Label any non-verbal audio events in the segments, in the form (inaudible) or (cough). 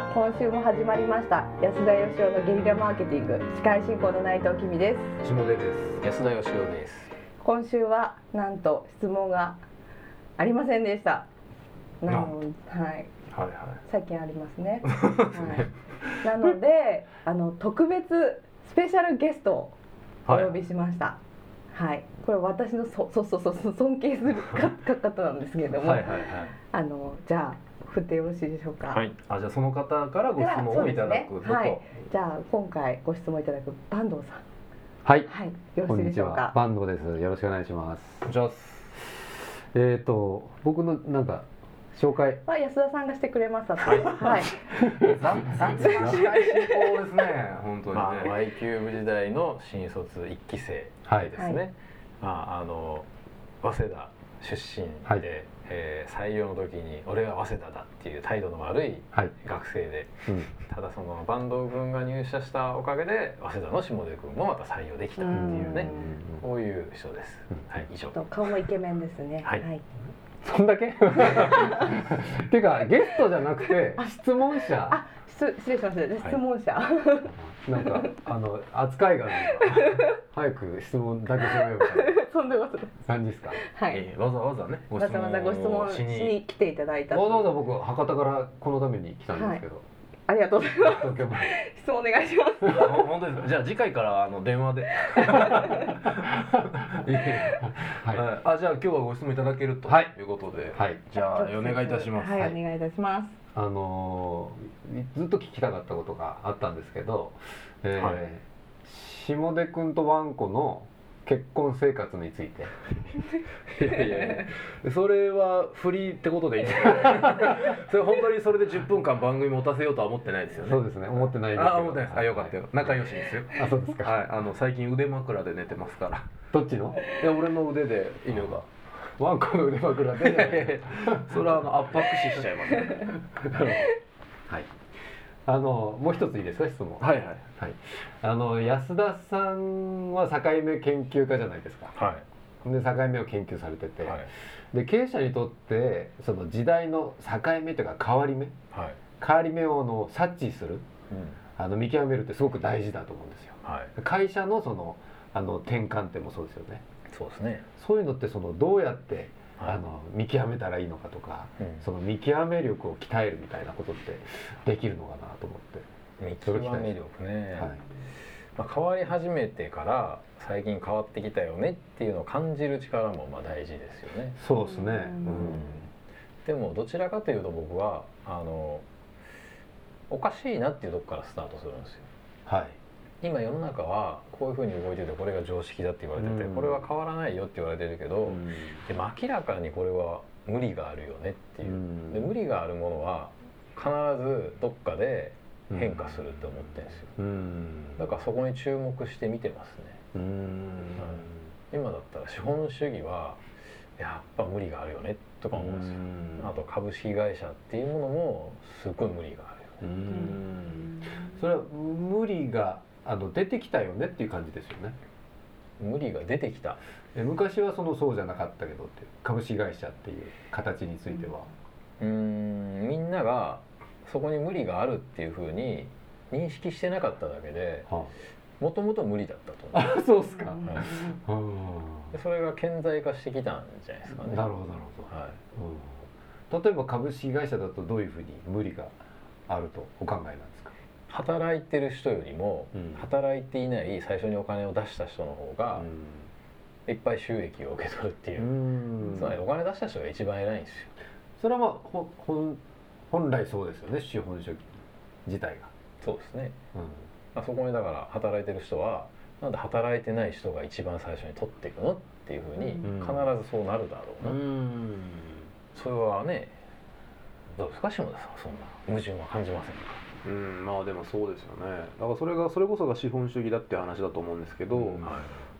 さあ今週も始まりました。安田義雄のゲリラマーケティング。司会進行の内藤君です。下出です。安田義雄です。今週はなんと質問がありませんでした。なのはい。はいは最近ありますね。(laughs) はい、なのであの特別スペシャルゲストをお呼びしました。はい、これ私のそそうそうそうそう尊敬するか (laughs) 方なんですけれども、はいはいはい。あのじゃあ振ってよろしいでしょうか？はい。あじゃあその方からご質問をいただくねはい、じゃあ今回ご質問いただく坂東さん。はい、はい。よろしいでしょうか？坂東です。よろしくお願いします。じゃあえっ、と僕のなんか紹介。は安田さんがしてくれましたと。はい。雑雑な司会進行ですね本当にね、まあ Y キューブ時代の新卒一期生はいですね、はいまああの早稲田出身で、はい。えー採用の時に俺は早稲田だっていう態度の悪いはい、学生でうん、ただその坂東君が入社したおかげで早稲田の下出君もまた採用できたっていうねこういう人です、うん。はい以上。と顔もイケメンですね。はいそんだけ？っていうかゲストじゃなくて質問者あ、失失礼しました。質問者。なんかあの扱いが早く質問だけしろよみたいな (laughs) そんなこと。感じですか？はい。えーわざわざねごわざわざご質問しに来ていただいた。わざわざ僕博多からこのために来たんですけど、ありがとうございます。東京まで質問お願いします。あ本当です。かじゃあ次回からあの電話で、(laughs) はい。はい。あじゃあ今日はご質問いただけるとはい。いうことで、はい。じゃあお願いいたします、はい、はい。お願いいたします。あのーずっと聞きたかったことがあったんですけど、えーはい。下出君とワンコの結婚生活について。(laughs) いやいやいや。それはフリーってことでいい (laughs) それ本当にそれで10分間番組持たせようとは思ってないですよね。そうですね。思ってないんですあ思ってないです。あよかったよ。仲良しですよ。あそうですか。はい。あの最近腕枕で寝てますから。どっちの？いや俺の腕で犬が。ワンコの腕枕で。やそれはあの圧迫死しちゃいます。ね (laughs) はいあのもう一ついいですか質問。はいはい。はい。あの安田さんは境目研究家じゃないですか。はい。で境目を研究されてて、はい。で経営者にとってその時代の境目というか変わり目はい。変わり目をあの察知するうん。あの見極めるってすごく大事だと思うんですよ。はい。会社のそのあの転換点もそうですよね。そうですね。そういうのってそのどうやってはいあの見極めたらいいのかとか、うん。その見極め力を鍛えるみたいなことってできるのかなと思って、見極め力ね、はい、まあ、変わり始めてから最近変わってきたよねっていうのを感じる力もまあ大事ですよね、そうですね、うん。うん。でもどちらかというと僕はあのおかしいなっていうとこからスタートするんですよ。はい今世の中はこういうふうに動いててこれが常識だって言われてて、うん。これは変わらないよって言われてるけど、うん。でも明らかにこれは無理があるよねっていう、うん。で無理があるものは必ずどっかで変化するって思ってるんですよ。うん。だからそこに注目して見てますね。うん。今だったら資本主義はやっぱ無理があるよねとか思うんですよ。あと株式会社っていうものもすっごい無理があるようねん。それは無理があの出てきたよねっていう感じですよね。無理が出てきた。え昔はそのそうじゃなかったけどって株式会社っていう形については、うーん。みんながそこに無理があるっていうふうに認識してなかっただけではもともと無理だったとあ、思う。あ (laughs) そうっすか、はいうんでそれが顕在化してきたんじゃないですかね。なるほどなるほど、はい。うん、例えば株式会社だとどういうふうに無理があるとお考えなんですか、働いてる人よりもうん。働いていない最初にお金を出した人の方がういっぱい収益を受け取るっていう、ん。つまりお金出した人が一番偉いんですよ。それはまあほ本本来そうですよね資本主義自体が、そうですね、うん。まあ、そこにだから働いてる人はなんで働いてない人が一番最初に取っていくのっていうふうにうん。必ずそうなるだろうな、ん。それはねどうですか下田さん。そんな矛盾は感じませんか？うんまあでもそうですよね。だからそれがそれこそが資本主義だっていう話だと思うんですけど、うんはい。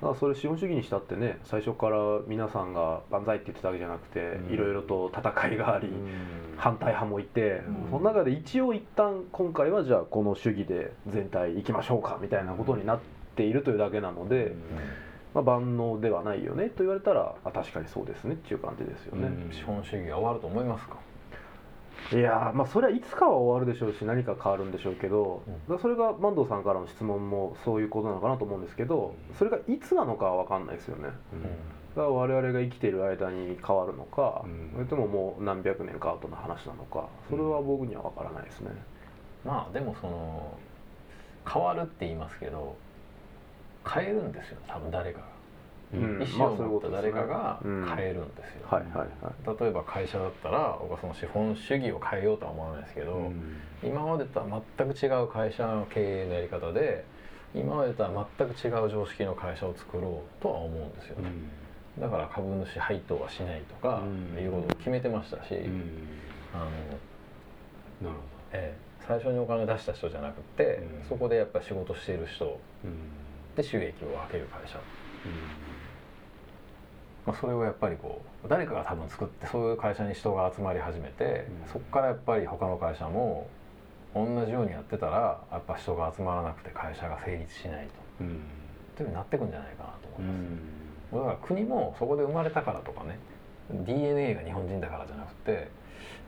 だからそれ資本主義にしたってね最初から皆さんが万歳って言ってたわけじゃなくて、うん。いろいろと戦いがあり、うん。反対派もいて、うん。その中で一応一旦今回はじゃあこの主義で全体行きましょうかみたいなことになっているというだけなので、まあ、万能ではないよねと言われたらあ確かにそうですねっていう感じですよね。うん。資本主義が終わると思いますか？いやーまあそれはいつかは終わるでしょうし何か変わるんでしょうけど、うん。それが坂東さんからの質問もそういうことなのかなと思うんですけどそれがいつなのかは分かんないですよね。だから我々が生きている間に変わるのか、うん。それとももう何百年か後の話なのかそれは僕には分からないですね、まあでもその変わるって言いますけど変えるんですよ多分誰かが、うん意思を持った誰かがうん。変えるんですよ、はいはいはい。例えば会社だったら僕はその資本主義を変えようとは思わないですけど、今までとは全く違う会社の経営のやり方で今までとは全く違う常識の会社を作ろうとは思うんですよ、だから株主配当はしないとかうん。いうことを決めてましたし、あのなるええ最初にお金出した人じゃなくて、うん。そこでやっぱ仕事している人ほどで収益を分ける会社、まあ、それをやっぱりこう誰かが多分作ってそういう会社に人が集まり始めて、うん。そこからやっぱり他の会社も同じようにやってたらやっぱ人が集まらなくて会社が成立しないと。うん。っていうふうになってくんじゃないかなとう思います、ん。だから国もそこで生まれたからとかね DNA が日本人だからじゃなくて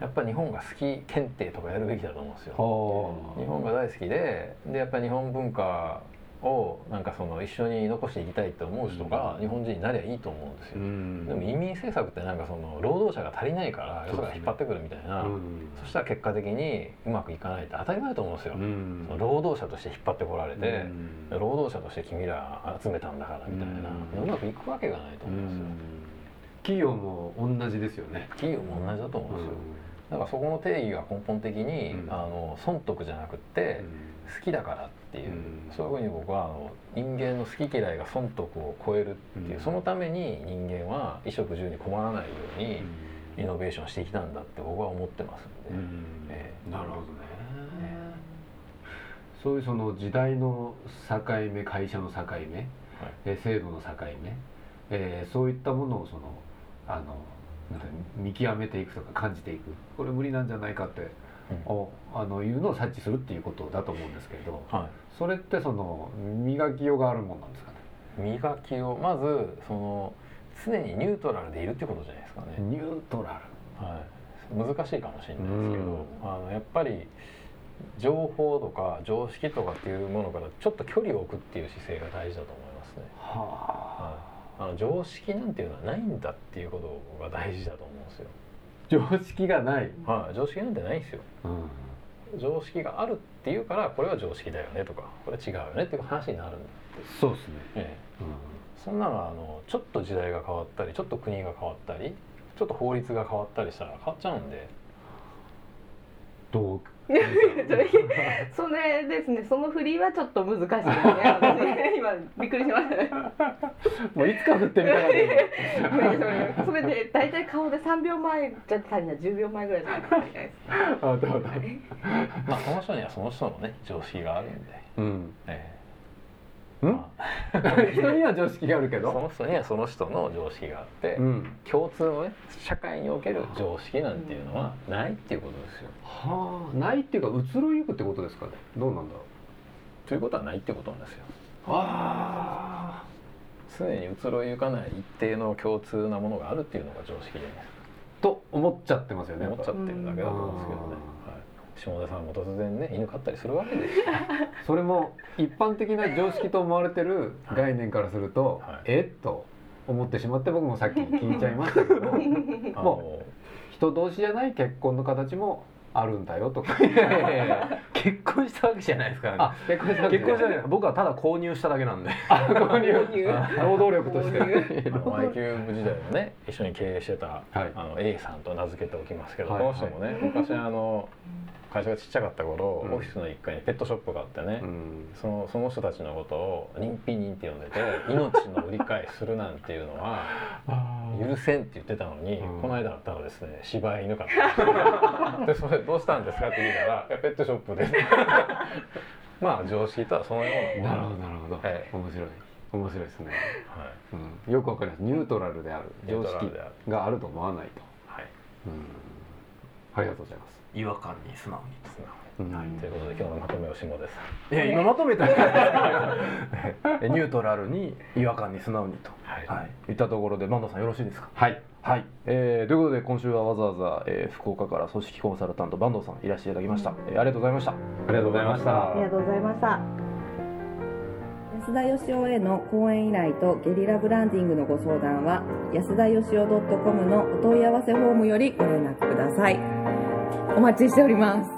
やっぱり日本が好き検定とかやるべきだと思うんですよ。は日本が大好きででやっぱり日本文化をなんかその一緒に残していきたいと思う人が日本人になりゃいいと思うんですよ、ん。でも移民政策ってなんかその労働者が足りないからよそから引っ張ってくるみたいな。そ,、うん。したら結果的にうまくいかないって当たり前だと思うんですよ、うん。その労働者として引っ張ってこられて、うん。労働者として君ら集めたんだからみたいな、うまくいくわけがないとう思うんですよ、ん。企業も同じですよね。企業も同じだと思うんですよ、だからそこの定義が根本的に、うん。あの損得じゃなくって、好きだからっていう、うん。そういうふうに僕はあの人間の好き嫌いが損得を超えるっていう、うん。そのために人間は衣食住に困らないようにイノベーションしてきたんだって僕は思ってますんで、ええ。なるほどね。そういうその時代の境目会社の境目、えー制度の境目、えーそういったものをそのあの見極めていくとか感じていく。これ無理なんじゃないかって、うん。おあのいうのを察知するっていうことだと思うんですけれどはそれってその磨きようがあるもんなんですかね？い、磨きをまずその常にニュートラルでいるってことじゃないですかね、ニュートラはい、難しいかもしれないですけうん。どあのやっぱり情報とか常識とかっていうものからちょっと距離を置くっていう姿勢が大事だと思いますね。ルははい、あの常識なんていうのはないんだっていうことが大事だと思うんですよ。常識がない、はい、常識なんてないんですよ。うん、常識があるっていうからこれは常識だよねとかこれ違うよねっていう話になるんで、そうですね、ええ、うそんなのはあのちょっと時代が変わったりちょっと国が変わったりちょっと法律が変わったりしたら変わっちゃうんで。どう？それですねその振りはちょっと難しいですね私今びっくりしましたねもういつか振ってみたかったそれで大体顔で3秒前じゃ足りない10秒前ぐらいじゃないといけないですあどうだまあその人にはその人のね常識があるんで。うんええ (laughs) 人には常識があるけあそどの人にはその人の常識があって、うん。共通のね社会における常識なんていうのはないっていうことですよ。はあないっていうか移ろいゆくってことですかね。どうなんだろう。ということはないってことなんですよ。あ。常に移ろいゆかない一定の共通なものがあるっていうのが常識じゃないですと思っちゃってますよねか。思っちゃってるだけだと思うんですけどね。はい下田さんも突然ね犬飼ったりするわけですよ。(laughs) それも一般的な常識と思われてる概念からすると、はいえっと思ってしまって僕もさっき聞いちゃいましたけど (laughs) あも人同士じゃない結婚の形もあるんだよとか。結婚したわけじゃないですからね。あ結婚した結婚したわけ僕はただ購入しただけなんで。購入。購入。労働力として。あの Y キューブ時代のね一緒に経営してた、はい。あの A さんと名付けておきますけど、はい。この人もね昔あの会社がちっちゃかった頃、うん。オフィスの1階にペットショップがあってね、うん。そのその人たちのことを「人品人」って呼んでて命の売り買いするなんていうのは許せんって言ってたのに、うん。この間だったらですね柴犬飼って (laughs) でそれどうしたんですかって聞いたら「いやペットショップで」(laughs) まあ常識とはそのような。なるほどなるほど、え面白い。面白いですね、はい。うん、よくわかります。ニュートラルである。常識がある。と思わないと、はい。うん、ありがとうございます。違和感に素直に。素直に、はい、ということで今日のまとめを下です。いや今まとめた (laughs) ニュートラルに違和感に素直にと、はい。はい、いったところで万藤さんよろしいですか？はいはい、えー、ということで今週はわざわざ、えー、福岡から組織コンサルタント坂東さんいらしていただきました、えー、ありがとうございました。ありがとうございました。ありがとうございました。安田義雄への講演依頼とゲリラブランディングのご相談は安田義雄 .com のお問い合わせフォームよりご連絡ください。お待ちしております